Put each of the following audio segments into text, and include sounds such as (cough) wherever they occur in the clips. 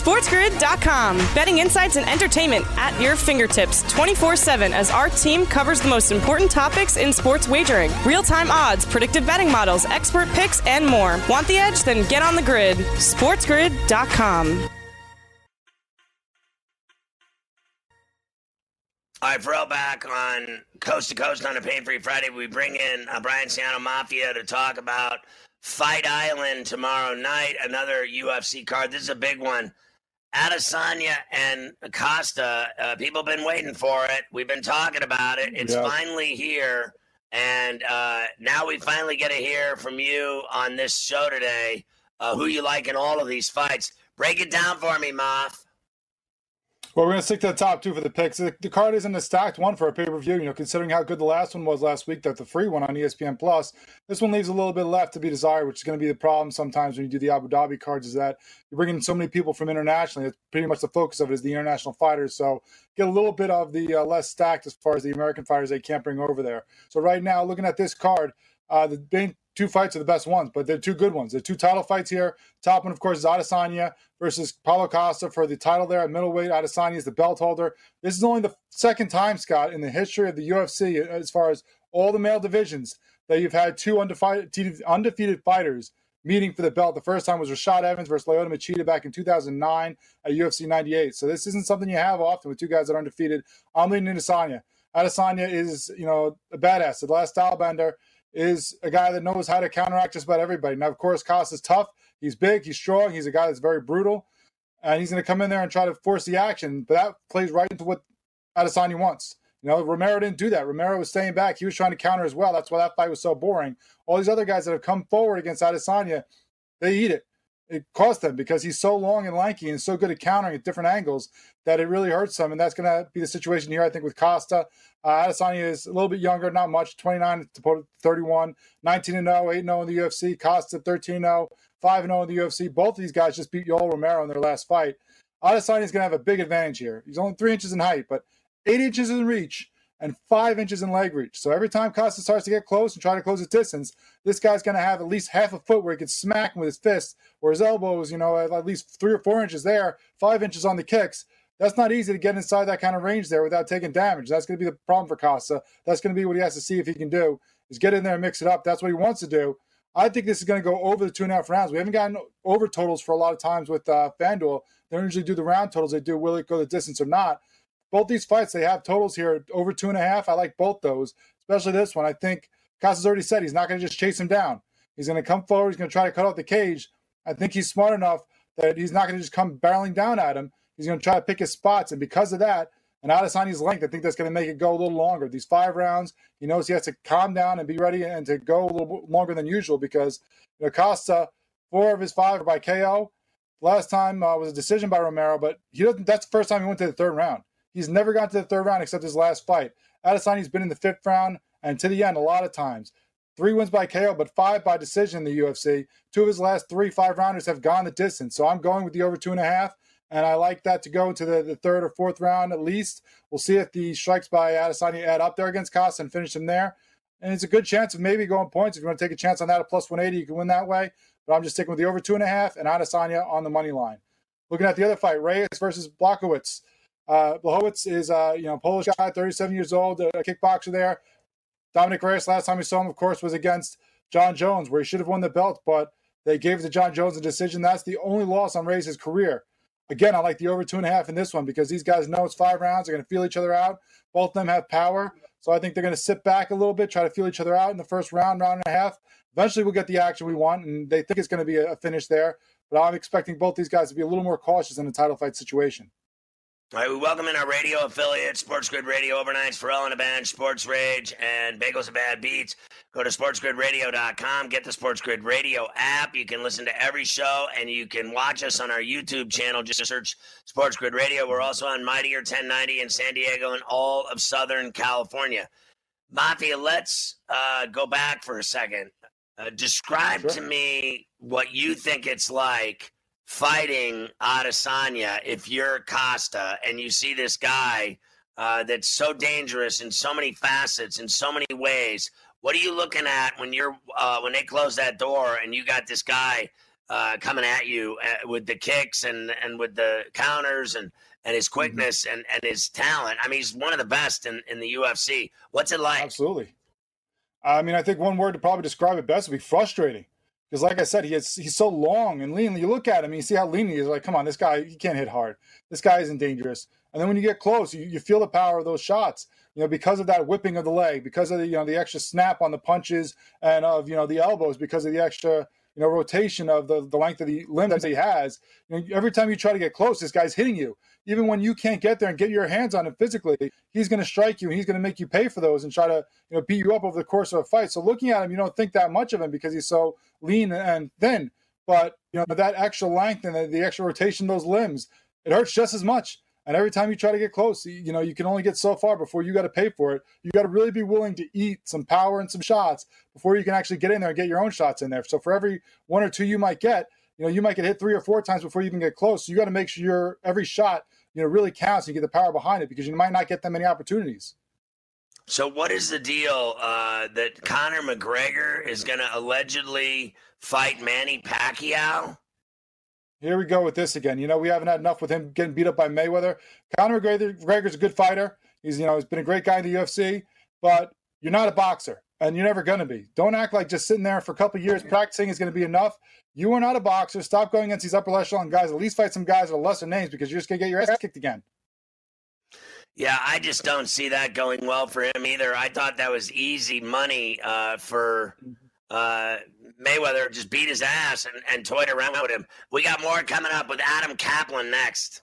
SportsGrid.com. Betting insights and entertainment at your fingertips 24 7 as our team covers the most important topics in sports wagering real time odds, predictive betting models, expert picks, and more. Want the edge? Then get on the grid. SportsGrid.com. All right, throwback on Coast to Coast on a Pain Free Friday. We bring in uh, Brian Siano Mafia to talk about Fight Island tomorrow night, another UFC card. This is a big one. Adesanya and Acosta, uh, people have been waiting for it. We've been talking about it. It's yeah. finally here. And uh, now we finally get to hear from you on this show today uh, who you like in all of these fights. Break it down for me, Moth. Well, we're going to stick to the top two for the picks. The, card isn't a stacked one for a pay per view. You know, considering how good the last one was last week, that the free one on ESPN Plus, this one leaves a little bit left to be desired, which is going to be the problem sometimes when you do the Abu Dhabi cards. Is that you're bringing so many people from internationally? It's pretty much the focus of it is the international fighters. So get a little bit of the uh, less stacked as far as the American fighters they can't bring over there. So right now, looking at this card, uh, the main two fights are the best ones, but they're two good ones. They're two title fights here. Top one, of course, is Adesanya versus Paulo Costa for the title there at middleweight. Adesanya is the belt holder. This is only the second time, Scott, in the history of the UFC, as far as all the male divisions, that you've had two undefeated, undefeated fighters meeting for the belt. The first time was Rashad Evans versus Lyoto Machida back in 2009 at UFC 98. So this isn't something you have often with two guys that are undefeated. I'm leading Adesanya. Adesanya is, you know, a badass, the Last Stylebender is a guy that knows how to counteract just about everybody. Now, of course, is tough. He's big. He's strong. He's a guy that's very brutal, and he's going to come in there and try to force the action. But that plays right into what Adesanya wants. You know, Romero didn't do that. Romero was staying back. He was trying to counter as well. That's why that fight was so boring. All these other guys that have come forward against Adesanya, they eat it it cost them because he's so long and lanky and so good at countering at different angles that it really hurts them. And that's going to be the situation here, I think, with Costa. Uh, Adesanya is a little bit younger, not much, 29 to 31, 19 and 0, 8 0 in the UFC. Costa 13 0, 5 0 in the UFC. Both of these guys just beat Yoel Romero in their last fight. Adesanya is going to have a big advantage here. He's only three inches in height, but eight inches in reach and five inches in leg reach. So every time Costa starts to get close and try to close his distance, this guy's going to have at least half a foot where he can smack him with his fist, or his elbows, you know, at least three or four inches there, five inches on the kicks. That's not easy to get inside that kind of range there without taking damage. That's going to be the problem for Costa. That's going to be what he has to see if he can do is get in there and mix it up. That's what he wants to do. I think this is going to go over the two and a half rounds. We haven't gotten over totals for a lot of times with uh, FanDuel. They don't usually do the round totals. They do will it go the distance or not both these fights, they have totals here over two and a half. I like both those, especially this one. I think Costa's already said he's not going to just chase him down. He's going to come forward. He's going to try to cut off the cage. I think he's smart enough that he's not going to just come barreling down at him. He's going to try to pick his spots. And because of that, and out of Adesanya's length, I think that's going to make it go a little longer. These five rounds, he knows he has to calm down and be ready and to go a little longer than usual because you know, Costa, four of his five are by KO. Last time uh, was a decision by Romero, but he doesn't. That's the first time he went to the third round. He's never gotten to the third round except his last fight. Adesanya's been in the fifth round and to the end a lot of times. Three wins by KO, but five by decision in the UFC. Two of his last three five rounders have gone the distance. So I'm going with the over two and a half. And I like that to go into the, the third or fourth round at least. We'll see if the strikes by Adesanya add up there against Costa and finish him there. And it's a good chance of maybe going points. If you want to take a chance on that at plus 180, you can win that way. But I'm just sticking with the over two and a half and Adesanya on the money line. Looking at the other fight, Reyes versus Blachowicz. Uh, is, uh, you know, Polish guy, 37 years old, a kickboxer there. Dominic Reyes, last time we saw him, of course, was against Jon Jones, where he should have won the belt, but they gave it to Jon Jones a decision. That's the only loss on Reyes' career. Again, I like the over two and a half in this one because these guys know it's five rounds. They're going to feel each other out. Both of them have power. So I think they're going to sit back a little bit, try to feel each other out in the first round, round and a half. Eventually, we'll get the action we want, and they think it's going to be a finish there. But I'm expecting both these guys to be a little more cautious in a title fight situation. All right, we welcome in our radio affiliate, Sports Grid Radio Overnights, Ferrall and a Bench, Sports Rage, and Bagels and Bad Beats. Go to sportsgridradio.com, get the Sports Grid Radio app. You can listen to every show, and you can watch us on our YouTube channel. Just search Sports Grid Radio. We're also on Mightier 1090 in San Diego and all of Southern California. Mafia, let's uh, go back for a second. Uh, describe sure. to me what you think it's like – fighting Adesanya if you're Costa and you see this guy uh, that's so dangerous in so many facets, in so many ways. What are you looking at when you're uh, when they close that door and you got this guy uh, coming at you uh, with the kicks and and with the counters and and his mm-hmm. quickness mm-hmm. and and his talent? I mean, he's one of the best in in the UFC. What's it like? Absolutely. I mean, I think one word to probably describe it best would be frustrating. Because, like I said, he is, he's so long and lean. You look at him, you see how lean he is. Like, come on, this guy, he can't hit hard. This guy isn't dangerous. And then when you get close, you, you feel the power of those shots. You know, because of that whipping of the leg, because of the you know the extra snap on the punches and of you know the elbows, because of the extra you know rotation of the, the length of the limb that he has. You know, every time you try to get close, this guy's hitting you. Even when you can't get there and get your hands on him physically, he's going to strike you and he's going to make you pay for those and try to you know beat you up over the course of a fight. So looking at him, you don't think that much of him because he's so lean and thin. But you know that extra length and the, the extra rotation those limbs, it hurts just as much. And every time you try to get close, you know, you can only get so far before you got to pay for it. You got to really be willing to eat some power and some shots before you can actually get in there and get your own shots in there. So for every one or two you might get, you know, you might get hit three or four times before you even get close. So you got to make sure your every shot, you know, really counts and you get the power behind it because you might not get that many opportunities. So what is the deal uh, that Conor McGregor is going to allegedly fight Manny Pacquiao? Here we go with this again. You know, we haven't had enough with him getting beat up by Mayweather. Conor McGregor's a good fighter. He's, you know, he's been a great guy in the UFC, but you're not a boxer and you're never going to be. Don't act like just sitting there for a couple years practicing is going to be enough. You are not a boxer. Stop going against these upper echelon guys. At least fight some guys with lesser names because you're just going to get your ass kicked again. Yeah, I just don't see that going well for him either. I thought that was easy money uh, for uh, Mayweather. Just beat his ass and, and toyed around with him. We got more coming up with Adam Kaplan next.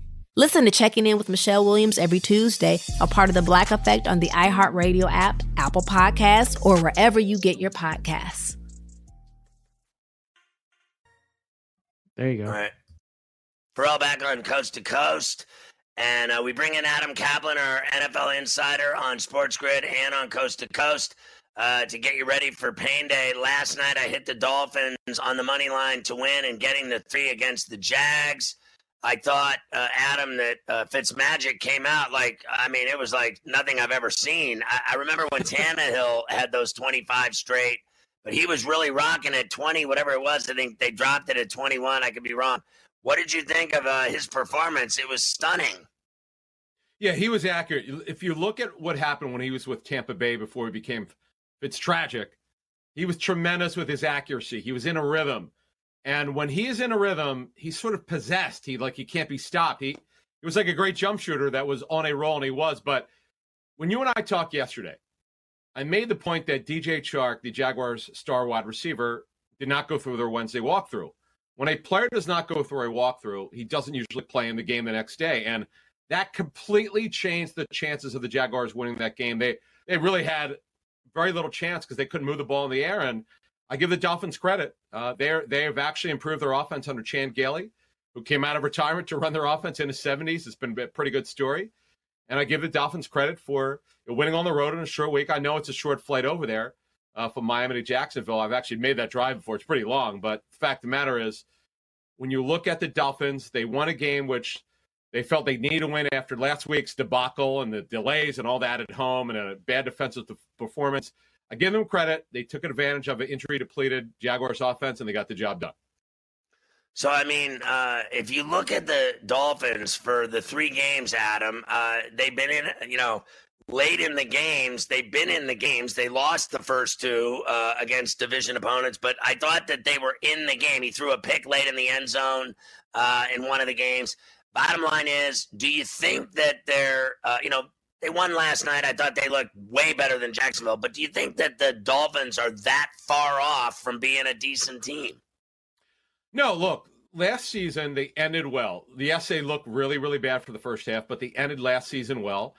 Listen to Checking In with Michelle Williams every Tuesday, a part of the Black Effect on the iHeartRadio app, Apple Podcasts, or wherever you get your podcasts. There you go. All right. We're all back on Coast to Coast. And uh, we bring in Adam Kaplan, our NFL insider on Sports Grid and on Coast to Coast uh, to get you ready for pain day. Last night I hit the Dolphins on the money line to win and getting the three against the Jags. I thought, uh, Adam, that uh, Fitzmagic came out like, I mean, it was like nothing I've ever seen. I, I remember when Tannehill had those 25 straight, but he was really rocking at 20, whatever it was. I think they dropped it at 21. I could be wrong. What did you think of uh, his performance? It was stunning. Yeah, he was accurate. If you look at what happened when he was with Tampa Bay before he became, it's tragic. He was tremendous with his accuracy. He was in a rhythm. And when he is in a rhythm, he's sort of possessed. He like he can't be stopped. He he was like a great jump shooter that was on a roll, and he was. But when you and I talked yesterday, I made the point that DJ Chark, the Jaguars' star wide receiver, did not go through their Wednesday walkthrough. When a player does not go through a walkthrough, he doesn't usually play in the game the next day, and that completely changed the chances of the Jaguars winning that game. They they really had very little chance because they couldn't move the ball in the air. And I give the Dolphins credit; uh, they they have actually improved their offense under Chan Gailey, who came out of retirement to run their offense in his 70s. It's been a pretty good story. And I give the Dolphins credit for winning on the road in a short week. I know it's a short flight over there uh, from Miami to Jacksonville. I've actually made that drive before. It's pretty long, but the fact of the matter is, when you look at the Dolphins, they won a game which they felt they needed to win after last week's debacle and the delays and all that at home and a bad defensive performance. I give them credit. They took advantage of an injury depleted Jaguars offense and they got the job done. So, I mean, uh, if you look at the Dolphins for the three games, Adam, uh, they've been in, you know, late in the games. They've been in the games. They lost the first two uh, against division opponents, but I thought that they were in the game. He threw a pick late in the end zone uh, in one of the games. Bottom line is, do you think that they're, uh, you know, they won last night. I thought they looked way better than Jacksonville. But do you think that the Dolphins are that far off from being a decent team? No, look, last season they ended well. The essay looked really, really bad for the first half, but they ended last season well.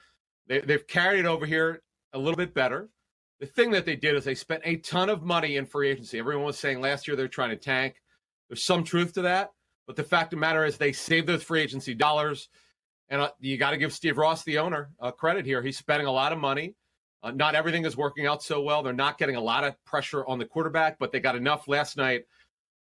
They, they've carried it over here a little bit better. The thing that they did is they spent a ton of money in free agency. Everyone was saying last year they're trying to tank. There's some truth to that, but the fact of the matter is they saved those free agency dollars. And uh, you got to give Steve Ross, the owner, uh, credit here. He's spending a lot of money. Uh, not everything is working out so well. They're not getting a lot of pressure on the quarterback, but they got enough last night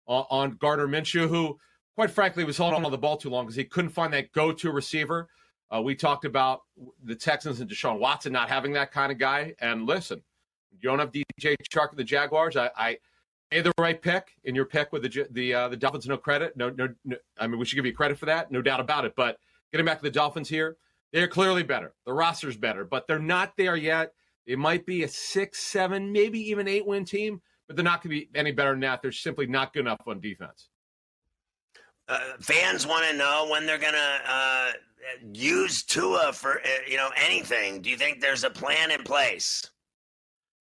on, on Gardner Minshew, who, quite frankly, was holding on to the ball too long because he couldn't find that go to receiver. Uh, we talked about the Texans and Deshaun Watson not having that kind of guy. And listen, you don't have DJ Chark of the Jaguars. I, I made the right pick in your pick with the the uh, the Dolphins. No credit. No, no, no, I mean, we should give you credit for that. No doubt about it. But getting back to the Dolphins here, they're clearly better. The roster's better, but they're not there yet. It might be a six, seven, maybe even eight win team but they're not going to be any better than that. They're simply not good enough on defense. Uh, fans want to know when they're going to uh, use Tua for uh, you know anything. Do you think there's a plan in place?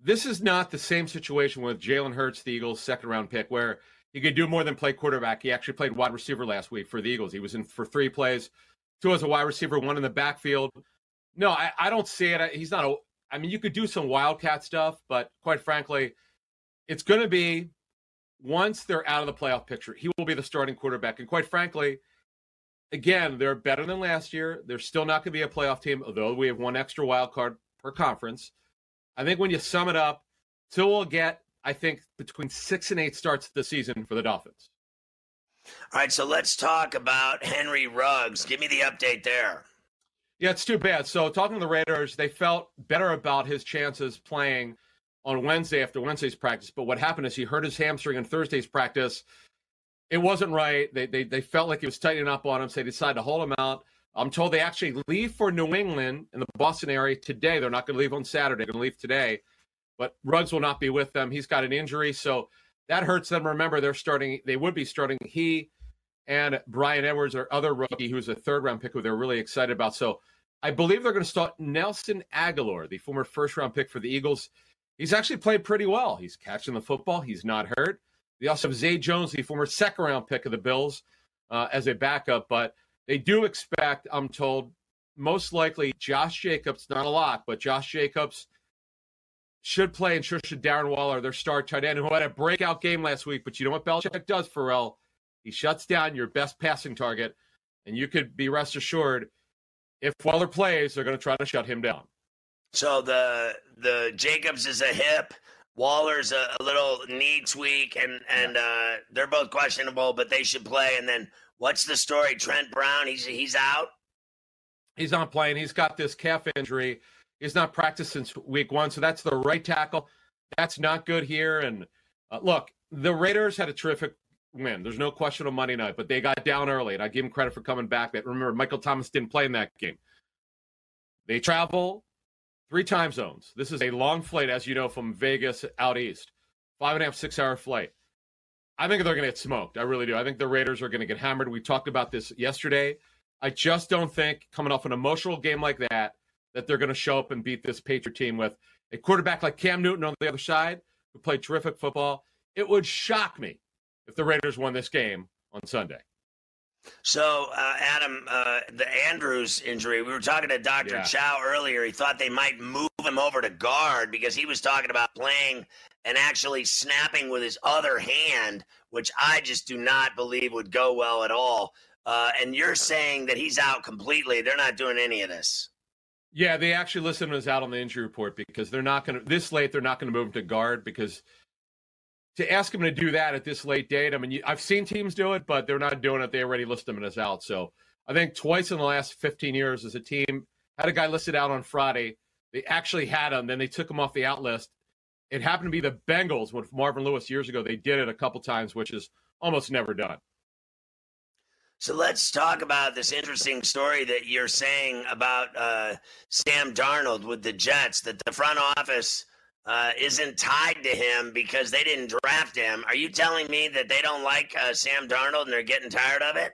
This is not the same situation with Jalen Hurts, the Eagles' second round pick, where he could do more than play quarterback. He actually played wide receiver last week for the Eagles. He was in for three plays, two as a wide receiver, one in the backfield. No, I, I don't see it. He's not a. I mean, you could do some wildcat stuff, but quite frankly, it's going to be once they're out of the playoff picture, he will be the starting quarterback. And quite frankly, again, they're better than last year. They're still not going to be a playoff team, although we have one extra wild card per conference. I think when you sum it up, Tua will get, I think, between six and eight starts the season for the Dolphins. All right, so let's talk about Henry Ruggs. Give me the update there. Yeah, it's too bad. So, talking to the Raiders, they felt better about his chances playing on Wednesday after Wednesday's practice. But what happened is he hurt his hamstring in Thursday's practice. It wasn't right. They, they, they felt like he was tightening up on him, so they decided to hold him out. I'm told they actually leave for New England in the Boston area today. They're not going to leave on Saturday. They're going to leave today. But Ruggs will not be with them. He's got an injury, so that hurts them. Remember, they're starting. They would be starting he and Bryan Edwards, or other rookie, who's a third round pick, who they're really excited about. So I believe they're going to start Nelson Agholor, the former first round pick for the Eagles he's actually played pretty well. He's catching the football. He's not hurt. They also have Zay Jones, the former second round pick of the Bills, uh, as a backup. But they do expect, I'm told, most likely Josh Jacobs, not a lot, but Josh Jacobs should play and sure should Darren Waller, their star tight end, who had a breakout game last week. But you know what Belichick does, Ferrall? He shuts down your best passing target. And you could be rest assured if Waller plays, they're going to try to shut him down. So the the Jacobs is a hip, Waller's a, a little knee tweak, and and uh, they're both questionable, but they should play. And then what's the story? Trent Brown, he's he's out. He's not playing. He's got this calf injury. He's not practiced since week one, so that's the right tackle. That's not good here. And uh, look, the Raiders had a terrific win. There's no question on Monday night, but they got down early, and I give them credit for coming back. But remember, Michael Thomas didn't play in that game. They travel three time zones. This is a long flight, as you know, from Vegas out east. Five and a half, six hour flight. I think they're going to get smoked. I really do. I think the Raiders are going to get hammered. We talked about this yesterday. I just don't think coming off an emotional game like that that they're going to show up and beat this Patriot team with a quarterback like Cam Newton on the other side who played terrific football. It would shock me if the Raiders won this game on Sunday. So, uh, Adam, uh, the Andrews injury, we were talking to Dr. Yeah. Chow earlier. He thought they might move him over to guard because he was talking about playing and actually snapping with his other hand, which I just do not believe would go well at all. Uh, and you're saying that he's out completely. They're not doing any of this. Yeah, they actually listed him as out on the injury report because they're not going to, this late, they're not going to move him to guard because to ask him to do that at this late date, I mean, you, I've seen teams do it, but they're not doing it. They already list him as out. So I think twice in the last 15 years as a team had a guy listed out on Friday. They actually had him, then they took him off the out list. It happened to be the Bengals with Marvin Lewis years ago. They did it a couple times, which is almost never done. So let's talk about this interesting story that you're saying about uh, Sam Darnold with the Jets, that the front office uh, isn't tied to him because they didn't draft him. Are you telling me that they don't like uh, Sam Darnold and they're getting tired of it?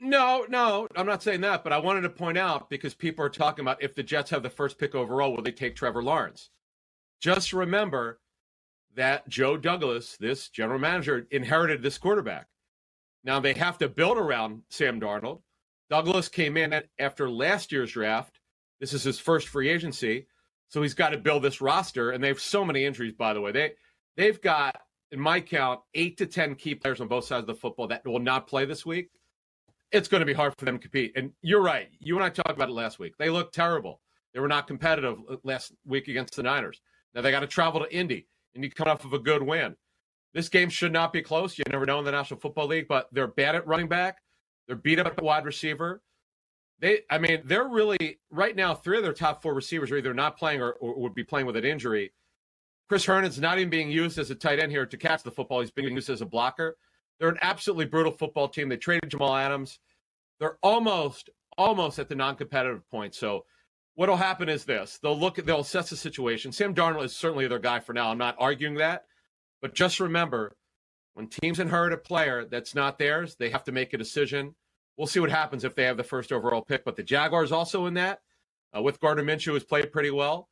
No, no, I'm not saying that, but I wanted to point out because people are talking about if the Jets have the first pick overall, will they take Trevor Lawrence? Just remember that Joe Douglas, this general manager, inherited this quarterback. Now they have to build around Sam Darnold. Douglas came in after last year's draft. This is his first free agency, so he's got to build this roster. And they have so many injuries, by the way. They they've got, in my count, eight to ten key players on both sides of the football that will not play this week. It's going to be hard for them to compete. And you're right. You and I talked about it last week. They looked terrible. They were not competitive uh, last week against the Niners. Now they got to travel to Indy. and you come off of a good win. This game should not be close. You never know in the National Football League, but they're bad at running back. They're beat up at wide receiver. They, I mean, they're really right now. Three of their top four receivers are either not playing or, or would be playing with an injury. Chris Herndon's not even being used as a tight end here to catch the football. He's being used as a blocker. They're an absolutely brutal football team. They traded Jamal Adams. They're almost, almost at the non-competitive point. So, what'll happen is this: they'll look at, they'll assess the situation. Sam Darnold is certainly their guy for now. I'm not arguing that. But just remember, when teams inherit a player that's not theirs, they have to make a decision. We'll see what happens if they have the first overall pick. But the Jaguars also in that, uh, with Gardner Minshew, has played pretty well.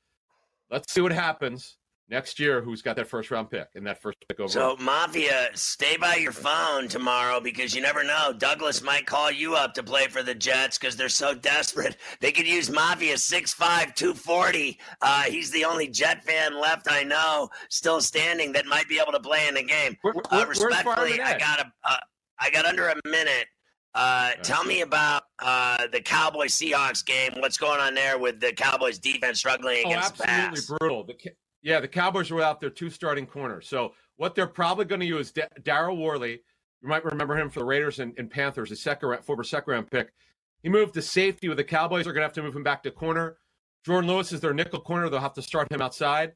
Let's see what happens next year who's got that first round pick and that first pick overall. So, Mafia, stay by your phone tomorrow because you never know. Douglas might call you up to play for the Jets because they're so (laughs) desperate. They could use Mafia 6'5, 240. Uh, he's the only Jet fan left I know still standing that might be able to play in the game. Where, where, uh, respectfully, I got a, uh, I got under a minute. Uh, tell me about uh, the Cowboys Seahawks game. What's going on there with the Cowboys defense struggling oh, against oh, absolutely the pass? brutal. The, yeah, the Cowboys were out their two starting corners. So what they're probably going to use, Daryl Worley, you might remember him for the Raiders and, and Panthers, a second former second round pick. He moved to safety with the Cowboys. They're going to have to move him back to corner. Jourdan Lewis is their nickel corner. They'll have to start him outside.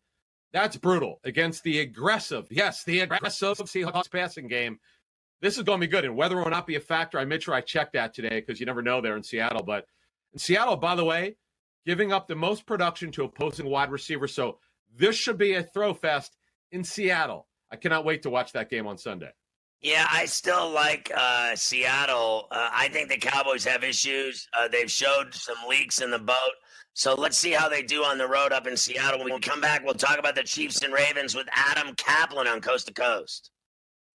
That's brutal against the aggressive, yes, the aggressive Seahawks passing game. This is going to be good. And whether or not be a factor, I made sure I checked that today because you never know there in Seattle. But in Seattle, by the way, giving up the most production to opposing wide receivers. So this should be a throw fest in Seattle. I cannot wait to watch that game on Sunday. Yeah, I still like uh, Seattle. Uh, I think the Cowboys have issues. Uh, they've showed some leaks in the boat. So let's see how they do on the road up in Seattle. When we come back, we'll talk about the Chiefs and Ravens with Adam Kaplan on Coast to Coast.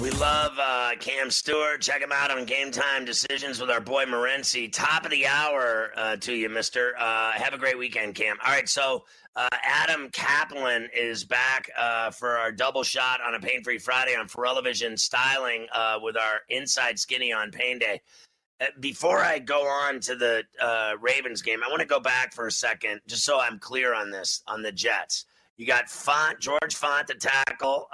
We love uh, Cam Stewart. Check him out on Game Time Decisions with our boy Morency. Top of the hour uh, to you, Mister. Uh, have a great weekend, Cam. All right, so uh, Adam Kaplan is back uh, for our double shot on a Pain Free Friday on Vision Styling uh, with our Inside Skinny on Pain Day. Before I go on to the Ravens game, I want to go back for a second, just so I'm clear on this on the Jets. You got Fant, George Fant to tackle,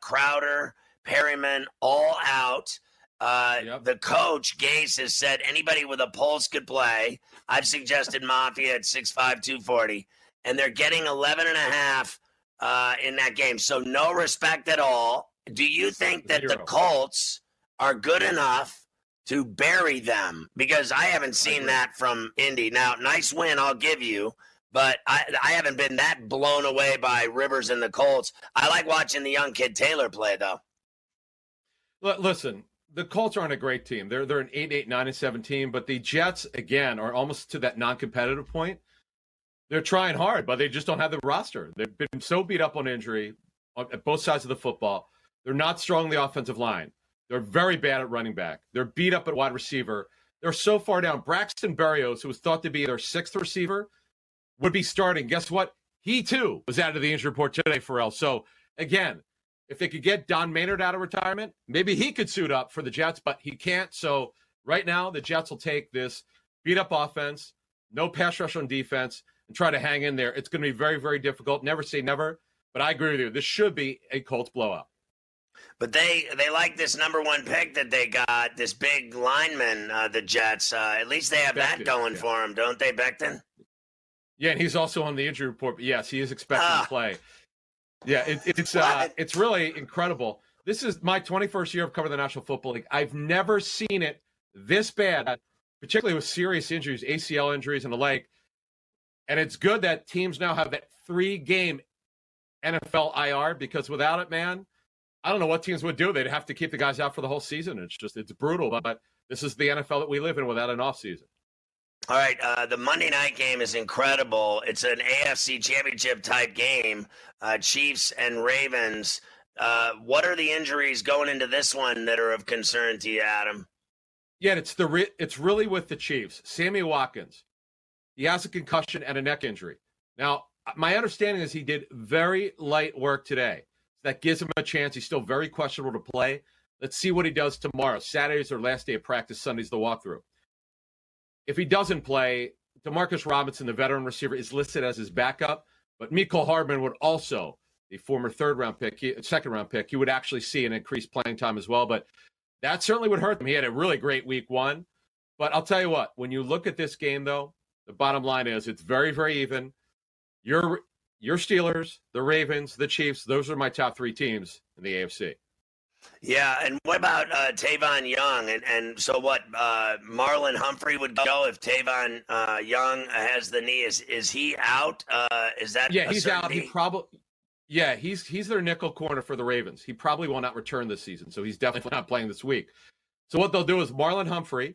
Crowder. Perriman, all out. Uh, yep. The coach, Gase, has said anybody with a pulse could play. I've suggested Mafia at 6'5, 240. And they're getting 11 and a half uh, in that game. So no respect at all. Do you think that Zero. the Colts are good enough to bury them? Because I haven't seen that from Indy. Now, nice win, I'll give you. But I, I haven't been that blown away by Rivers and the Colts. I like watching the young kid Taylor play, though. Listen, the Colts aren't a great team. They're they're an 8 8 9 and 17, but the Jets again are almost to that non-competitive point. They're trying hard, but they just don't have the roster. They've been so beat up on injury uh, at both sides of the football. They're not strong the offensive line. They're very bad at running back. They're beat up at wide receiver. They're so far down. Braxton Berrios, who was thought to be their sixth receiver, would be starting. Guess what? He too was added to the injury report today, Ferrall. So again, if they could get Don Maynard out of retirement, maybe he could suit up for the Jets, but he can't. So right now, the Jets will take this beat up offense, no pass rush on defense, and try to hang in there. It's going to be very, very difficult. Never say never, but I agree with you. This should be a Colts blowout. But they they like this number one pick that they got, this big lineman, uh, the Jets. Uh, at least they have that going yeah. for them, don't they, Becton? Yeah, and he's also on the injury report. But yes, he is expected to ah. play. Yeah, it, it's uh, it's really incredible. This is my 21st year of covering the National Football League. I've never seen it this bad, particularly with serious injuries, ACL injuries, and the like. And it's good that teams now have that three game NFL IR because without it, man, I don't know what teams would do. They'd have to keep the guys out for the whole season. It's just it's brutal, but this is the NFL that we live in without an off season. All right, uh, the Monday night game is incredible. It's an AFC championship type game. Uh, Chiefs and Ravens. Uh, what are the injuries going into this one that are of concern to you, Adam? Yeah, it's the re- it's really with the Chiefs. Sammy Watkins, he has a concussion and a neck injury. Now, my understanding is he did very light work today. That gives him a chance. He's still very questionable to play. Let's see what he does tomorrow. Saturday's their last day of practice. Sunday's the walkthrough. If he doesn't play, Demarcus Robinson, the veteran receiver, is listed as his backup. But Mecole Hardman would also, the former third round pick, second round pick, he would actually see an increased playing time as well. But that certainly would hurt them. He had a really great week one. But I'll tell you what, when you look at this game, though, the bottom line is it's very, very even. Your your Steelers, the Ravens, the Chiefs, those are my top three teams in the AFC. Yeah, and what about uh, Tavon Young? And and so what? Uh, Marlon Humphrey would go if Tavon uh, Young has the knee. Is is he out? Uh, is that yeah? He's out. He probably yeah. He's he's their nickel corner for the Ravens. He probably will not return this season, so he's definitely not playing this week. So what they'll do is Marlon Humphrey,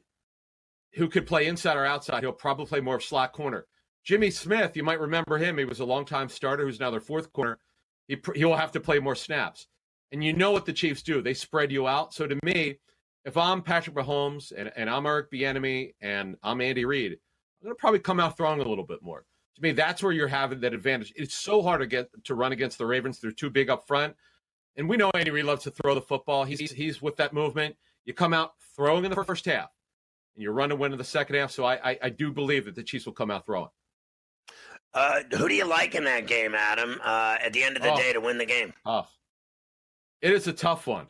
who could play inside or outside, he'll probably play more of slot corner. Jimmy Smith, you might remember him. He was a longtime starter who's now their fourth corner. He he will have to play more snaps. And you know what the Chiefs do. They spread you out. So to me, if I'm Patrick Mahomes and, and I'm Eric Bieniemy and I'm Andy Reid, I'm going to probably come out throwing a little bit more. To me, that's where you're having that advantage. It's so hard to get to run against the Ravens. They're too big up front. And we know Andy Reid loves to throw the football. He's he's with that movement. You come out throwing in the first half, and you run and win in the second half. So I, I, I do believe that the Chiefs will come out throwing. Uh, who do you like in that game, Adam? Uh, at the end of the oh, day, to win the game. Tough. It is a tough one.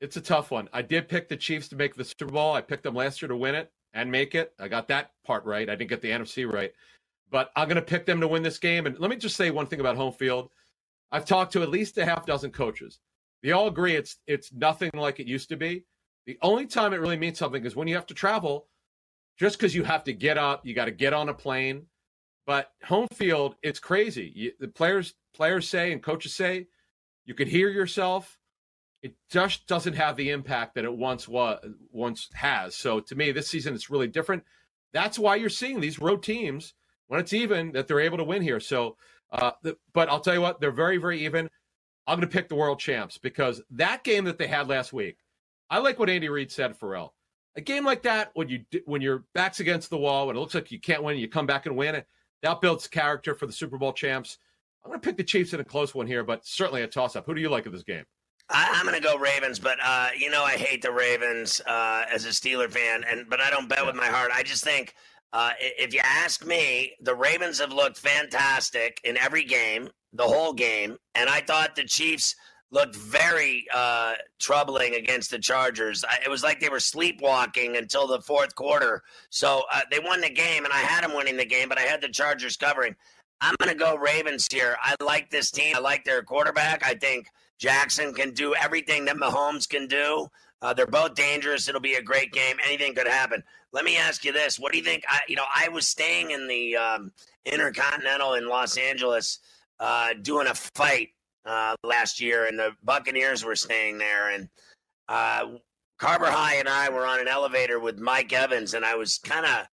It's a tough one. I did pick the Chiefs to make the Super Bowl. I picked them last year to win it and make it. I got that part right. I didn't get the NFC right. but I'm going to pick them to win this game. And let me just say one thing about home field. I've talked to at least a half dozen coaches. They all agree it's it's nothing like it used to be. The only time it really means something is when you have to travel. Just because you have to get up, you got to get on a plane. But home field, it's crazy. You, the players players say and coaches say you could hear yourself. It just doesn't have the impact that it once was once has. So to me, this season it's really different. That's why you're seeing these road teams when it's even that they're able to win here. So, uh, the, but I'll tell you what, they're very very even. I'm going to pick the world champs because that game that they had last week. I like what Andy Reid said, Ferrall. A game like that, when you when your back's against the wall, when it looks like you can't win, you come back and win it. That builds character for the Super Bowl champs. I'm going to pick the Chiefs in a close one here, but certainly a toss up. Who do you like in this game? I, am going to go Ravens, but uh, you know I hate the Ravens uh, as a Steeler fan, and but I don't bet with my heart. I just think uh, if you ask me, the Ravens have looked fantastic in every game, the whole game, and I thought the Chiefs looked very uh, troubling against the Chargers. It was like they were sleepwalking until the fourth quarter. So uh, they won the game, and I had them winning the game, but I had the Chargers covering. I'm going to go Ravens here. I like this team. I like their quarterback. I think Jackson can do everything that Mahomes can do. Uh, they're both dangerous. It'll be a great game. Anything could happen. Let me ask you this: What do you think? I, you know, I was staying in the um, Intercontinental in Los Angeles, uh, doing a fight uh, last year, and the Buccaneers were staying there. And uh, Carver High and I were on an elevator with Mike Evans, and I was kind of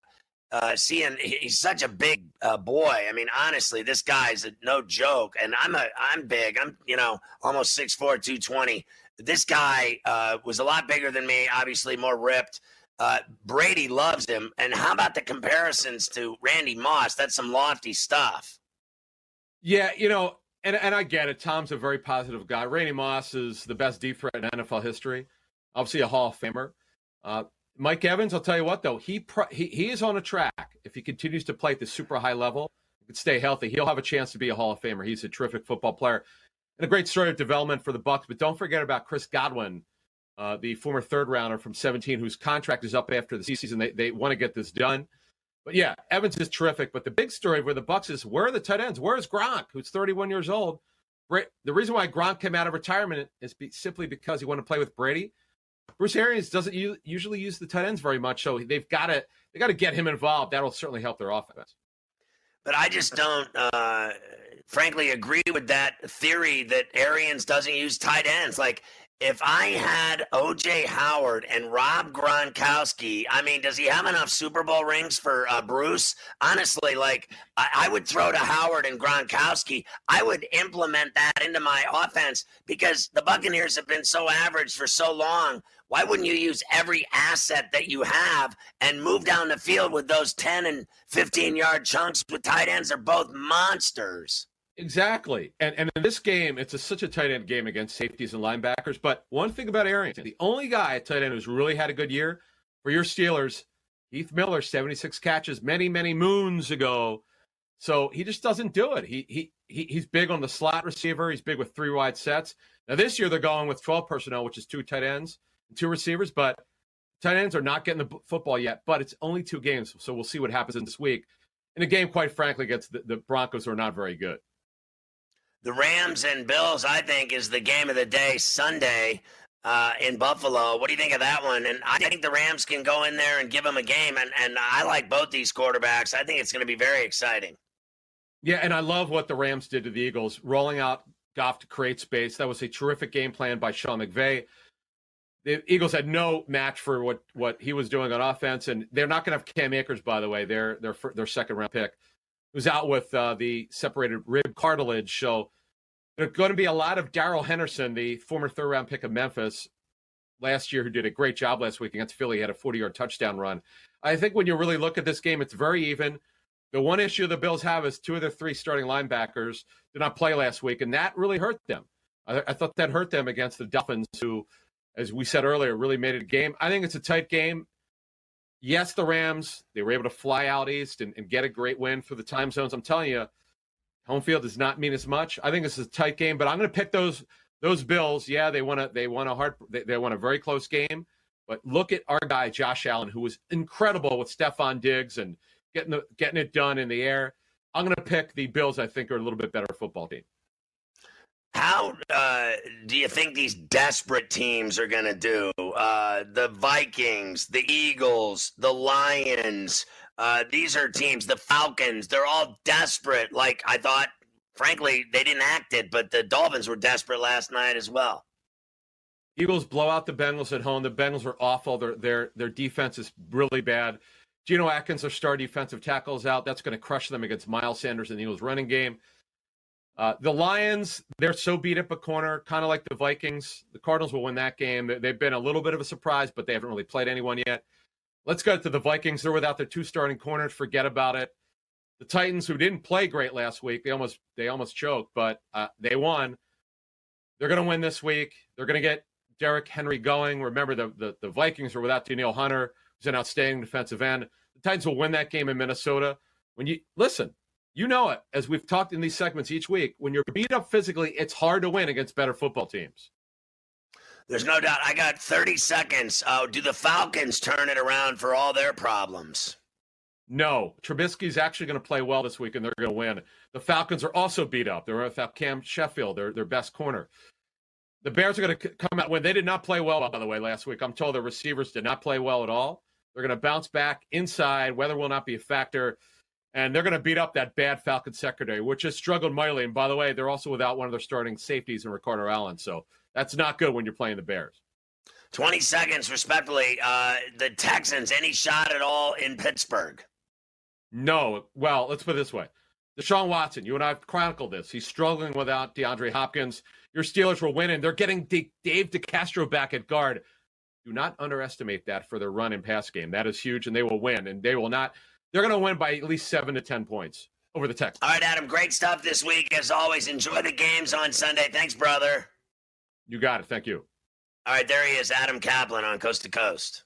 uh, seeing he's such a big uh, boy. I mean, honestly, this guy's no joke. And I'm a I'm big. I'm you know almost 6'4", 220. This guy uh, was a lot bigger than me. Obviously, more ripped. Uh, Brady loves him. And how about the comparisons to Randy Moss? That's some lofty stuff. Yeah, you know, and and I get it. Tom's a very positive guy. Randy Moss is the best deep threat in NFL history. Obviously, a Hall of Famer. Uh, Mike Evans, I'll tell you what though, he he he is on a track. If he continues to play at the super high level, and stay healthy, he'll have a chance to be a Hall of Famer. He's a terrific football player and a great story of development for the Bucs. But don't forget about Chris Godwin, uh, the former third rounder from 17, whose contract is up after the season. They they want to get this done. But yeah, Evans is terrific. But the big story for the Bucs is where are the tight ends? Where is Gronk, who's 31 years old? The reason why Gronk came out of retirement is be, simply because he wanted to play with Brady. Bruce Arians doesn't u- usually use the tight ends very much, so they've got to they got to get him involved. That'll certainly help their offense. But I just don't, uh, frankly, agree with that theory that Arians doesn't use tight ends. Like if I had OJ Howard and Rob Gronkowski, I mean, does he have enough Super Bowl rings for uh, Bruce? Honestly, like I, I, would throw to Howard and Gronkowski. I would implement that into my offense because the Buccaneers have been so average for so long. Why wouldn't you use every asset that you have and move down the field with those 10 and 15 yard chunks with tight ends? They're both monsters. Exactly. And and in this game, it's a, such a tight end game against safeties and linebackers. But one thing about Arians, the only guy at tight end who's really had a good year for your Steelers, Heath Miller, 76 catches many, many moons ago. So he just doesn't do it. He he, he he's big on the slot receiver. He's big with three wide sets. Now this year they're going with 12 personnel, which is two tight ends two receivers, but tight ends are not getting the football yet, but it's only two games. So we'll see what happens in this week. In a game, quite frankly, against the, the Broncos who are not very good the Rams and Bills, I think, is the game of the day Sunday uh, in Buffalo. What do you think of that one? And I think the Rams can go in there and give them a game. And, and I like both these quarterbacks. I think it's going to be very exciting. Yeah, and I love what the Rams did to the Eagles, rolling out Goff to create space. That was a terrific game plan by Sean McVay. The Eagles had no match for what what he was doing on offense, and they're not going to have Cam Akers, by the way. Their their their second round pick who's out with uh, the separated rib cartilage. So there's going to be a lot of Darrell Henderson, the former third round pick of Memphis last year, who did a great job last week against Philly. Had a 40 yard touchdown run. I think when you really look at this game, it's very even. The one issue the Bills have is two of their three starting linebackers did not play last week, and that really hurt them. I, I thought that hurt them against the Dolphins, who, as we said earlier, really made it a game. I think it's a tight game yes, the Rams, they were able to fly out east and, and, get a great win for the time zones. I'm telling you, home field does not mean as much. I think this is a tight game, but I'm going to pick those those Bills. Yeah, they want to they want a hard they, they want a very close game. But look at our guy Josh Allen, who was incredible with Stefon Diggs and getting the getting it done in the air. I'm going to pick the Bills. I think are a little bit better football team. How uh, do you think these desperate teams are going to do? Uh, the Vikings, the Eagles, the Lions. Uh, these are teams. The Falcons. They're all desperate. Like I thought. Frankly, they didn't act it, but the Dolphins were desperate last night as well. Eagles blow out the Bengals at home. The Bengals are awful. Their their their defense is really bad. Geno Atkins, their star defensive tackles out. That's going to crush them against Miles Sanders and the Eagles running game. Uh, the Lions, they're so beat up a corner, kind of like the Vikings. The Cardinals will win that game. They've been a little bit of a surprise, but they haven't really played anyone yet. Let's go to the Vikings. They're without their two starting corners. Forget about it. The Titans, who didn't play great last week, they almost they almost choked, but uh, they won. They're going to win this week. They're going to get Derrick Henry going. Remember, the, the, the Vikings are without Danielle Hunter, who's an outstanding defensive end. The Titans will win that game in Minnesota. When you listen, you know it, as we've talked in these segments each week, when you're beat up physically, it's hard to win against better football teams. There's no doubt. I got 30 seconds. Uh, do the Falcons turn it around for all their problems? No. Trubisky's actually going to play well this week and they're going to win. The Falcons are also beat up. They're without Cam Sheffield, their, their best corner. The Bears are going to come out when they did not play well, by the way, last week. I'm told the receivers did not play well at all. They're going to bounce back inside. Weather will not be a factor and they're going to beat up that bad Falcon secondary, which has struggled mightily. And by the way, they're also without one of their starting safeties in Ricardo Allen, so that's not good when you're playing the Bears. 20 seconds, respectfully. Uh, the Texans, any shot at all in Pittsburgh? No. Well, let's put it this way. Deshaun Watson, you and I have chronicled this. He's struggling without DeAndre Hopkins. Your Steelers were winning. They're getting D- Dave DeCastro back at guard. Do not underestimate that for their run and pass game. That is huge, and they will win. And they will not they're going to win by at least seven to 10 points over the Texans. All right, Adam, great stuff this week. As always, enjoy the games on Sunday. Thanks, brother. You got it. Thank you. All right, there he is, Adam Kaplan on Coast to Coast.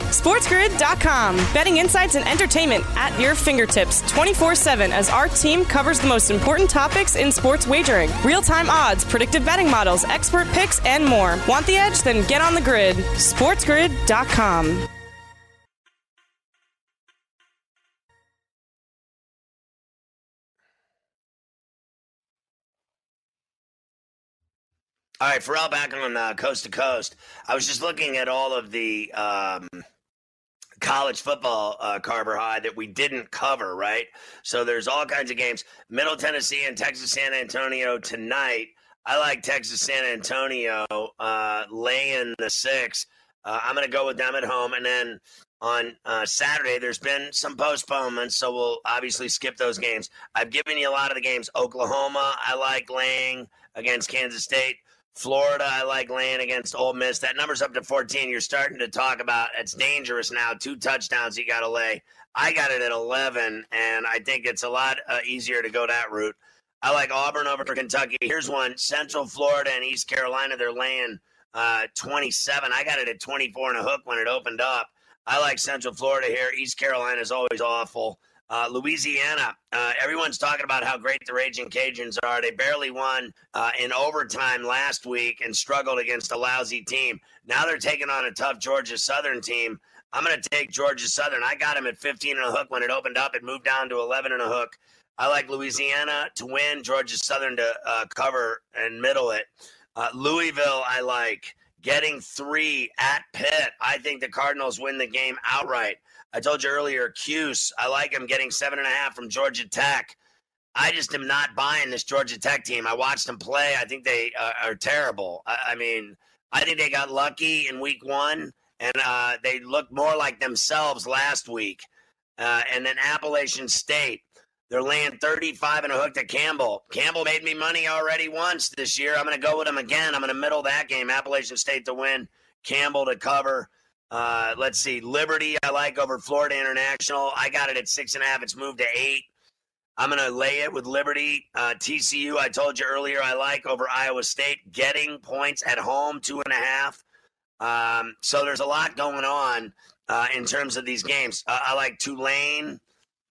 SportsGrid.com. Betting insights and entertainment at your fingertips 24 7 as our team covers the most important topics in sports wagering real time odds, predictive betting models, expert picks, and more. Want the edge? Then get on the grid. SportsGrid.com. All right, Ferrall back on uh, Coast to Coast. I was just looking at all of the um, college football, uh, Carver High, that we didn't cover, right? So there's all kinds of games. Middle Tennessee and Texas San Antonio tonight. I like Texas San Antonio uh, laying the six. Uh, I'm going to go with them at home. And then on uh, Saturday, there's been some postponements, so we'll obviously skip those games. I've given you a lot of the games. Oklahoma, I like laying against Kansas State. Florida, I like laying against Ole Miss. That number's up to 14. You're starting to talk about it's dangerous now. Two touchdowns you got to lay. I got it at 11, and I think it's a lot uh, easier to go that route. I like Auburn over Kentucky. Here's one Central Florida and East Carolina. They're laying uh, 27. I got it at 24 and a hook when it opened up. I like Central Florida here. East Carolina is always awful. Uh, Louisiana, uh, everyone's talking about how great the Raging Cajuns are. They barely won uh, in overtime last week and struggled against a lousy team. Now they're taking on a tough Georgia Southern team. I'm going to take Georgia Southern. I got them at 15 and a hook when it opened up. It moved down to 11 and a hook. I like Louisiana to win, Georgia Southern to uh, cover and middle it. Uh, Louisville, I like getting three at Pitt. I think the Cardinals win the game outright. I told you earlier, Cuse, I like him getting seven and a half from Georgia Tech. I just am not buying this Georgia Tech team. I watched them play. I think they uh, are terrible. I, I, mean, I think they got lucky in week one, and uh, they looked more like themselves last week. Uh, and then Appalachian State, they're laying 35 and a hook to Campbell. Campbell made me money already once this year. I'm going to go with him again. I'm going to middle that game. Appalachian State to win, Campbell to cover. Uh, let's see, Liberty I like over Florida International. I got it at six and a half. It's moved to eight. I'm going to lay it with Liberty. Uh, TCU, I told you earlier, I like over Iowa State. Getting points at home, two and a half. Um, so there's a lot going on uh, in terms of these games. Uh, I like Tulane.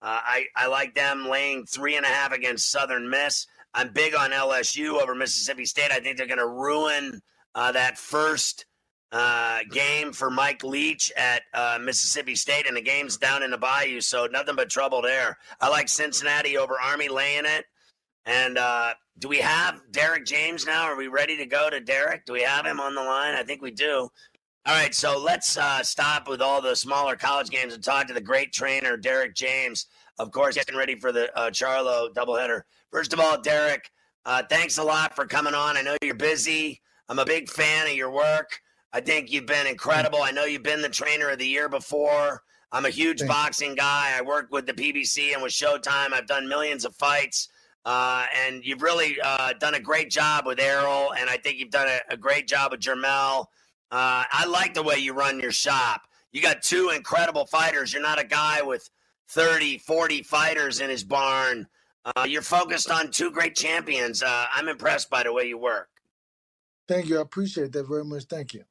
Uh, I, I like them laying three and a half against Southern Miss. I'm big on LSU over Mississippi State. I think they're going to ruin uh, that first uh, game for Mike Leach at uh, Mississippi State, and the game's down in the Bayou, so nothing but trouble there. I like Cincinnati over Army laying it. And uh, do we have Derek James now? Are we ready to go to Derek? Do we have him on the line? I think we do. All right, so let's uh, stop with all the smaller college games and talk to the great trainer, Derek James. Of course, getting ready for the uh, Charlo doubleheader. First of all, Derek, uh, thanks a lot for coming on. I know you're busy. I'm a big fan of your work. I think you've been incredible. I know you've been the trainer of the year before. I'm a huge Thanks. boxing guy. I worked with the PBC and with Showtime. I've done millions of fights. Uh, and you've really uh, done a great job with Errol, and I think you've done a, a great job with Jermell. Uh, I like the way you run your shop. You got two incredible fighters. You're not a guy with 30, 40 fighters in his barn. Uh, you're focused on two great champions. Uh, I'm impressed by the way you work. Thank you. I appreciate that very much. Thank you.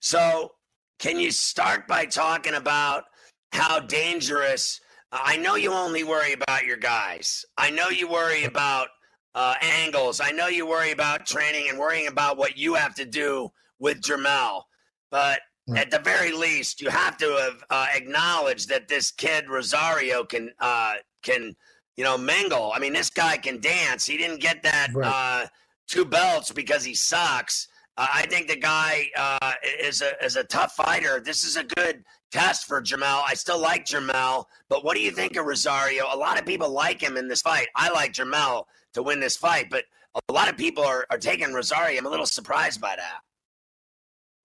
So, can you start by talking about how dangerous? I know you only worry about your guys. I know you worry about uh, angles. I know you worry about training and worrying about what you have to do with Jermell. But at the very least, you have to have uh, acknowledged that this kid Rosario can uh, can you know mingle. I mean, this guy can dance. He didn't get that right. uh, two belts because he sucks. Uh, I think the guy uh, is a is a tough fighter. This is a good test for Jermell. I still like Jermell, but what do you think of Rosario? A lot of people like him in this fight. I like Jermell to win this fight, but a lot of people are, are taking Rosario. I'm a little surprised by that.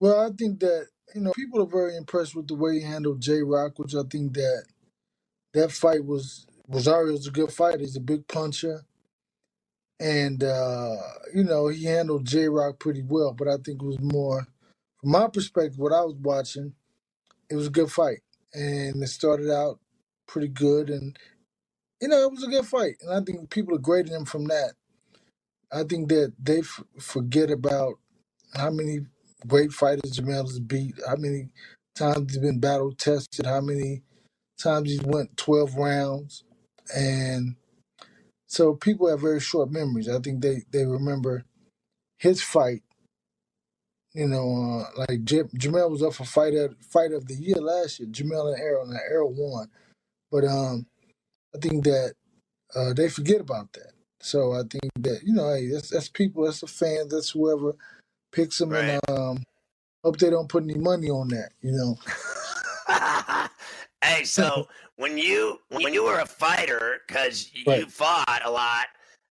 Well, I think that you know people are very impressed with the way he handled J Rock, which I think that that fight was Rosario's a good fighter. He's a big puncher, and uh, you know he handled J Rock pretty well. But I think it was more, from my perspective, what I was watching, it was a good fight, and it started out pretty good, and you know it was a good fight, and I think people are grading him from that. I think that they f- forget about how many great fighters Jermell has beat, how many times he's been battle tested, how many times he's went 12 rounds. And so people have very short memories. I think they, they remember his fight. You know, uh, like J- Jermell was up for fight of, fight of the year last year. Jermell and Errol, and Errol won. But um, I think that uh, they forget about that. So I think that you know, hey, that's that's people, that's the fans, that's whoever picks them, right. and um, hope they don't put any money on that. You know. (laughs) hey, (laughs) so when you when you were a fighter, because right. you fought a lot,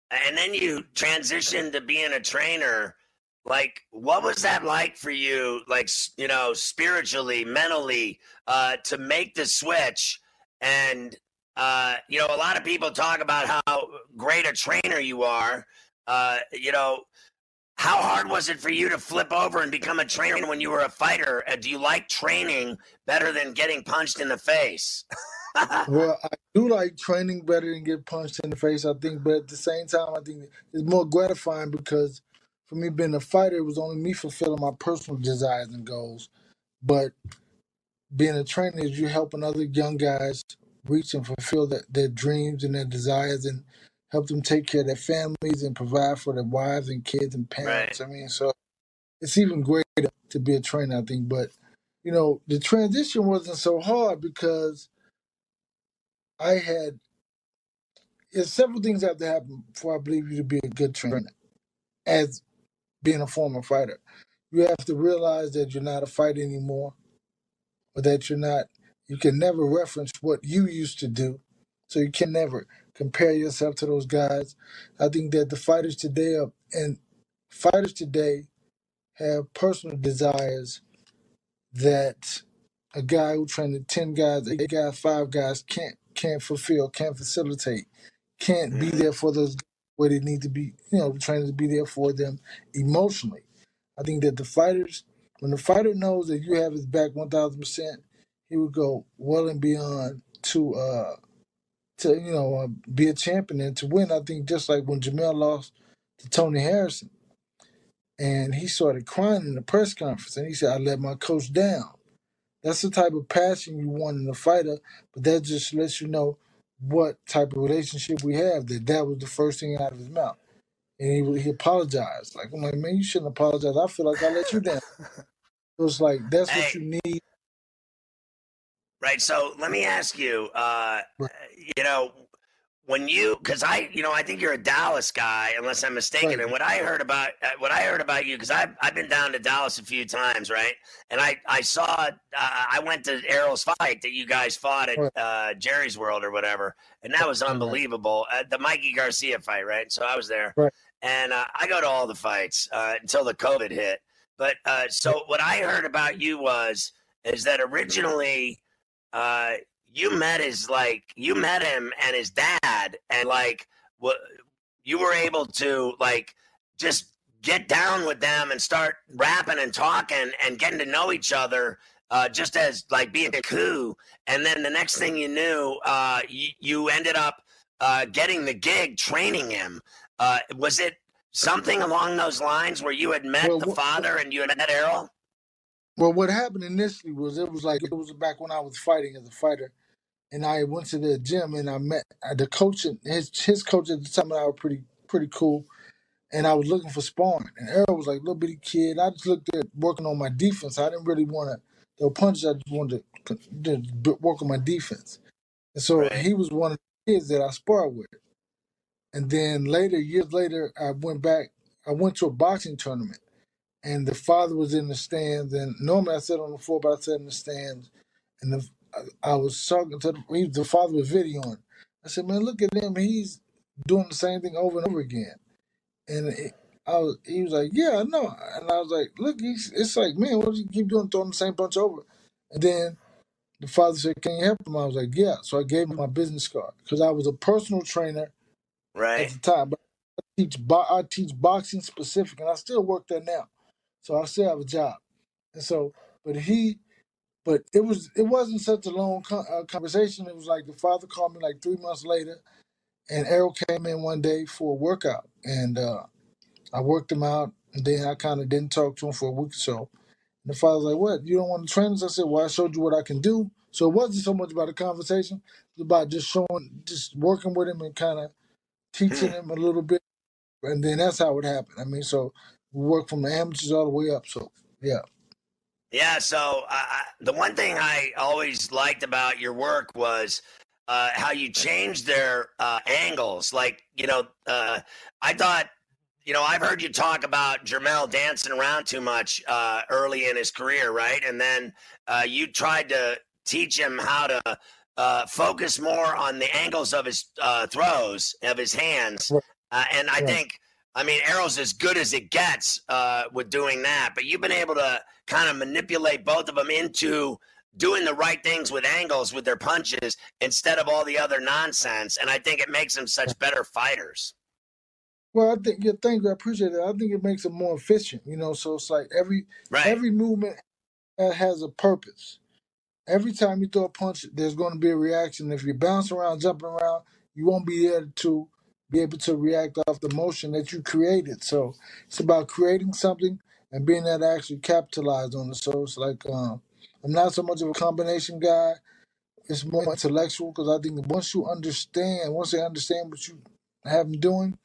and then you transitioned to being a trainer. Like, what was that like for you? Like, you know, spiritually, mentally, uh, to make the switch and uh, you know, a lot of people talk about how great a trainer you are. Uh, you know, how hard was it for you to flip over and become a trainer when you were a fighter? Uh, do you like training better than getting punched in the face? (laughs) well, I do like training better than get punched in the face. I think, but at the same time, I think it's more gratifying because for me being a fighter, it was only me fulfilling my personal desires and goals. But being a trainer is you helping other young guys reach and fulfill their, their dreams and their desires and help them take care of their families and provide for their wives and kids and parents. Right. I mean, so it's even greater to be a trainer, I think. But you know, the transition wasn't so hard because I had there's several things have to happen before I believe you to be a good trainer. As being a former fighter, you have to realize that you're not a fighter anymore, or that you're not. You can never reference what you used to do, so you can never compare yourself to those guys. I think that the fighters today are, and fighters today have personal desires that a guy who trained ten guys, eight guys, five guys can't can't fulfill, can't facilitate, can't be mm-hmm. there for those where they need to be. You know, trying to be there for them emotionally. I think that the fighters, when the fighter knows that you have his back one thousand percent, he would go well and beyond to uh to you know uh, be a champion and to win. I think just like when Jermell lost to Tony Harrison, and he started crying in the press conference, and he said, "I let my coach down." That's the type of passion you want in a fighter, but that just lets you know what type of relationship we have. That that was the first thing out of his mouth, and he he apologized. Like I'm like, man, you shouldn't apologize. I feel like I let you down. (laughs) So it's like that's what you need. Right. So let me ask you, uh, you know, when you, because I, you know, I think you're a Dallas guy, unless I'm mistaken. Right. And what I heard about, uh, what I heard about you, because I've I've been down to Dallas a few times, right? And I I saw, uh, I went to Errol's fight that you guys fought at uh, Jerry's World or whatever, and that was unbelievable. Uh, the Mikey Garcia fight, right? So I was there, Right. and uh, I go to all the fights uh, until the COVID hit. But uh, so what I heard about you was is that originally uh, you (clears throat) met his like you met him and his dad, and like what you were able to like just get down with them and start rapping and talking and getting to know each other. Uh, just as like being a coup, and then the next thing you knew, uh, you, you ended up uh, getting the gig training him. Uh, was it something along those lines where you had met Well, the father and you had met Errol? Well, what happened initially was it was like it was back when I was fighting as a fighter, and I went to the gym and I met uh, the coach and his his coach at the time. And I was pretty pretty cool, and I was looking for sparring. And Errol was like little bitty kid. I just looked at working on my defense. I didn't really want to. The punches I just wanted to, to b- work on my defense, and so Right. he was one of the kids that I sparred with. And then later, years later, I went back. I went to a boxing tournament and the father was in the stands. And normally I sit on the floor, but I sat in the stands. And the, I, I was talking to the, he, the father was videoing. I said, "Man, look at him. He's doing the same thing over and over again." And it, I was, he was like, "Yeah, I know." And I was like, "Look, he's, it's like, man, what do you keep doing, throwing the same punch over?" And then the father said, "Can you help him?" I was like, "Yeah." So I gave him my business card because I was a personal trainer right at the time. But I teach bo- I teach boxing specific, and I still work there now. So I still have a job. And so, but he, but it was it wasn't such a long con- uh, conversation. It was like the father called me like three months later, and Errol came in one day for a workout, and uh, I worked him out, and then I kind of didn't talk to him for a week or so. And the father was like, "What? You don't want to train us?" I said, "Well, I showed you what I can do." So it wasn't so much about a conversation; it was about just showing, just working with him and kind of teaching him a little bit, and then that's how it happened. I mean, so we worked from the amateurs all the way up. So yeah, Yeah. So uh, the one thing I always liked about your work was uh, how you changed their uh, angles. Like, you know, uh, I thought, you know, I've heard you talk about Jermell dancing around too much uh, early in his career, right? And then uh, you tried to teach him how to uh, focus more on the angles of his uh, throws, of his hands. Uh, and I Right. think, I mean, Errol's as good as it gets uh, with doing that, but you've been able to kind of manipulate both of them into doing the right things with angles with their punches instead of all the other nonsense. And I think it makes them such better fighters. well, I think yeah, thank you. I appreciate it. I think it makes them more efficient. You know, so it's like every Right. every movement has a purpose. Every time you throw a punch, there's going to be a reaction. If you bounce around, jumping around, you won't be there to be able to react off the motion that you created. So it's about creating something and being able to actually capitalize on it. So it's like um, I'm not so much of a combination guy. It's more intellectual because I think once you understand, once they understand what you have them doing,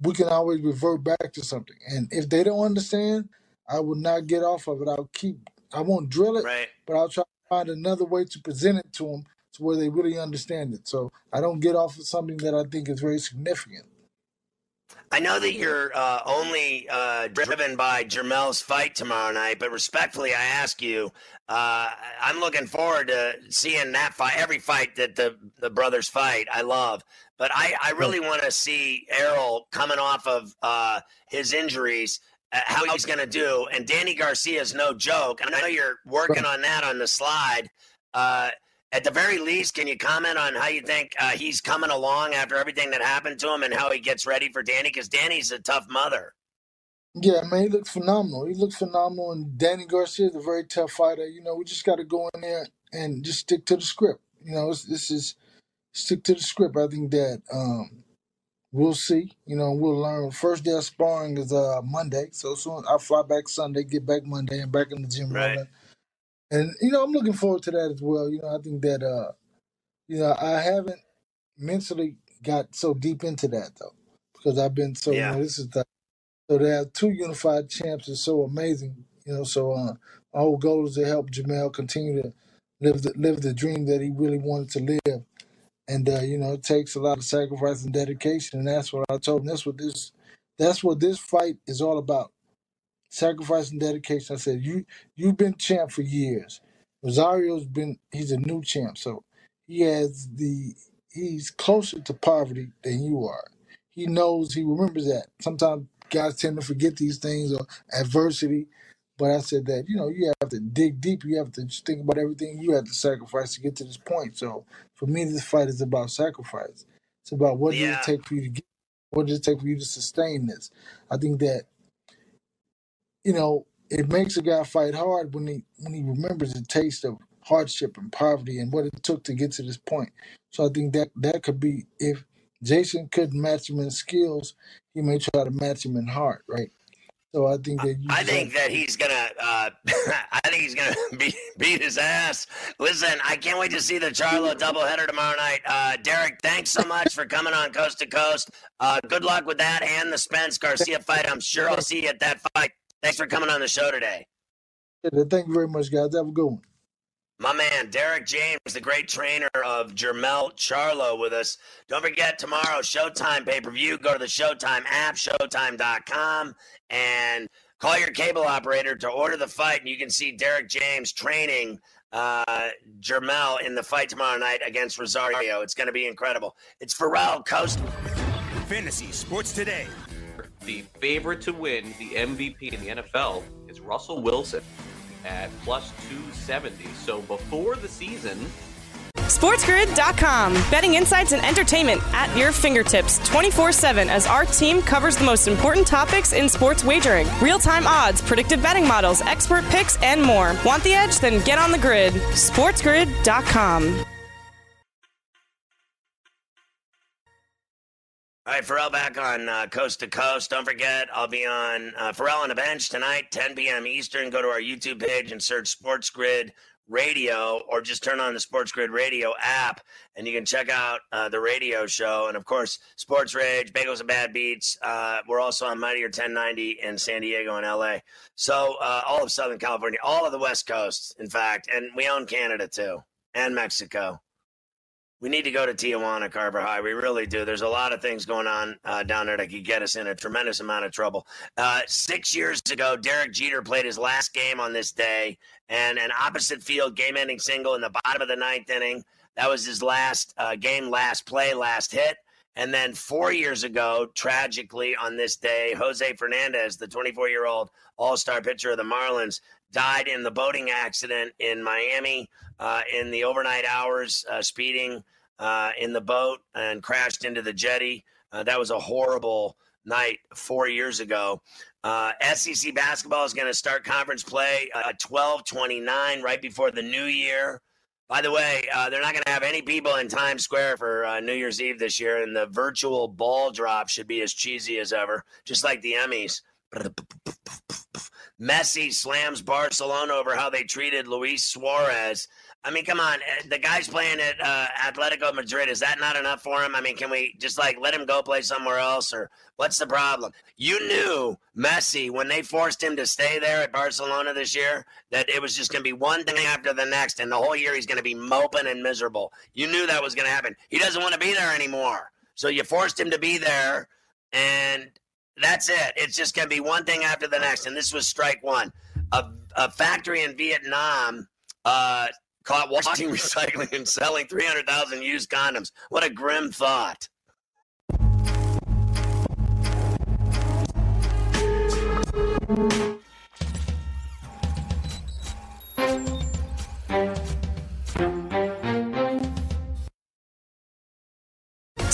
we can always revert back to something. And if they don't understand, I will not get off of it. I'll keep. I won't drill it, Right. but I'll try to find another way to present it to them to where they really understand it. So I don't get off of something that I think is very significant. I know that you're uh, only uh, driven by Jermell's fight tomorrow night, but respectfully, I ask you, uh, I'm looking forward to seeing that fight, every fight that the, the brothers fight. I love, but I, I really want to see Errol coming off of uh, his injuries, uh, how he's going to do. And Danny Garcia is no joke. And I know you're working on that on the slide. At the very least, can you comment on how you think uh, he's coming along after everything that happened to him and how he gets ready for Danny? Because Danny's a tough mother. Yeah, man, he looks phenomenal. He looks phenomenal, and Danny Garcia is a very tough fighter. You know, we just got to go in there and just stick to the script. You know, it's, this is stick to the script. I think that um, we'll see. You know, we'll learn. First day of sparring is uh Monday, so soon I fly back Sunday, get back Monday, and back in the gym Right. rolling. And you know, I'm looking forward to that as well. You know, I think that uh, you know, I haven't mentally got so deep into that though, because I've been so. Yeah. You know, this is the so to have two unified champs is so amazing. You know, so uh, my whole goal is to help Jermell continue to live the live the dream that he really wanted to live. And uh, you know, it takes a lot of sacrifice and dedication, and that's what I told him. That's what this that's what this fight is all about. Sacrifice and dedication. I said, You you've been champ for years. Rosario's been he's a new champ, so he has the he's closer to poverty than you are. He knows he remembers that. Sometimes guys tend to forget these things or adversity. But I said that, you know, you have to dig deep. You have to just think about everything you have to sacrifice to get to this point. So for me, this fight is about sacrifice. It's about what does it take for you to get, what does it take for you to sustain this? I think that, you know, it makes a guy fight hard when he when he remembers the taste of hardship and poverty and what it took to get to this point. So I think that that could be if Jeison couldn't match him in skills, he may try to match him in heart, right? So I think that you I think that he's gonna. Uh, (laughs) I think he's gonna (laughs) beat, beat his ass. Listen, I can't wait to see the Charlo doubleheader tomorrow night. Uh, Derek, thanks so much for coming on Coast to Coast. Uh, good luck with that and the Spence Garcia fight. I'm sure I'll see you at that fight. Thanks for coming on the show today. Thank you very much, guys. Have a good one. My man, Derek James, the great trainer of Jermell Charlo, with us. Don't forget tomorrow, Showtime pay per view. Go to the Showtime app, Showtime.com, and call your cable operator to order the fight. And you can see Derek James training uh, Jermell in the fight tomorrow night against Rosario. It's going to be incredible. It's Ferrall Coast. Fantasy Sports Today. The favorite to win the MVP in the NFL is Russell Wilson at plus 270. So before the season, SportsGrid.com. Betting insights and entertainment at your fingertips 24 7 as our team covers the most important topics in sports wagering real time odds, predictive betting models, expert picks, and more. Want the edge? Then get on the grid. SportsGrid.com. All right, Ferrall back on uh, Coast to Coast. Don't forget, I'll be on uh, Ferrall on the bench tonight, 10 p.m. Eastern. Go to our YouTube page and search Sports Grid Radio, or just turn on the Sports Grid Radio app, and you can check out uh, the radio show. And of course, Sports Rage, Bagels and Bad Beats. Uh, we're also on Mightier 1090 in San Diego and LA. So uh, all of Southern California, all of the West Coast, in fact, and we own Canada too, and Mexico. We need to go to Tijuana, Carver High. We really do. There's a lot of things going on uh, down there that could get us in a tremendous amount of trouble. Uh, six years ago, Derek Jeter played his last game on this day, and an opposite field game ending single in the bottom of the ninth inning. That was his last uh, game, last play, last hit. And then four years ago, tragically on this day, Jose Fernandez, the 24 year old all star pitcher of the Marlins, died in the boating accident in Miami uh, in the overnight hours, uh, speeding uh, in the boat and crashed into the jetty. Uh, that was a horrible night four years ago. Uh, SEC basketball is going to start conference play uh, 12 29 right before the new year. By the way, they're not going to have any people in Times Square for New Year's Eve this year, and the virtual ball drop should be as cheesy as ever, just like the Emmys. Messi slams Barcelona over how they treated Luis Suarez. I mean, come on, eh, the guy's playing at uh, Atletico Madrid. Is that not enough for him? I mean, can we just like let him go play somewhere else, or what's the problem? You knew Messi when they forced him to stay there at Barcelona this year that it was just going to be one thing after the next, and the whole year he's going to be moping and miserable. You knew that was going to happen. He doesn't want to be there anymore, so you forced him to be there, and that's it. It's just going to be one thing after the next, and this was strike one. A, a factory in Vietnam. Uh, caught washing, (laughs) recycling, and selling 300,000 used condoms. What a grim thought.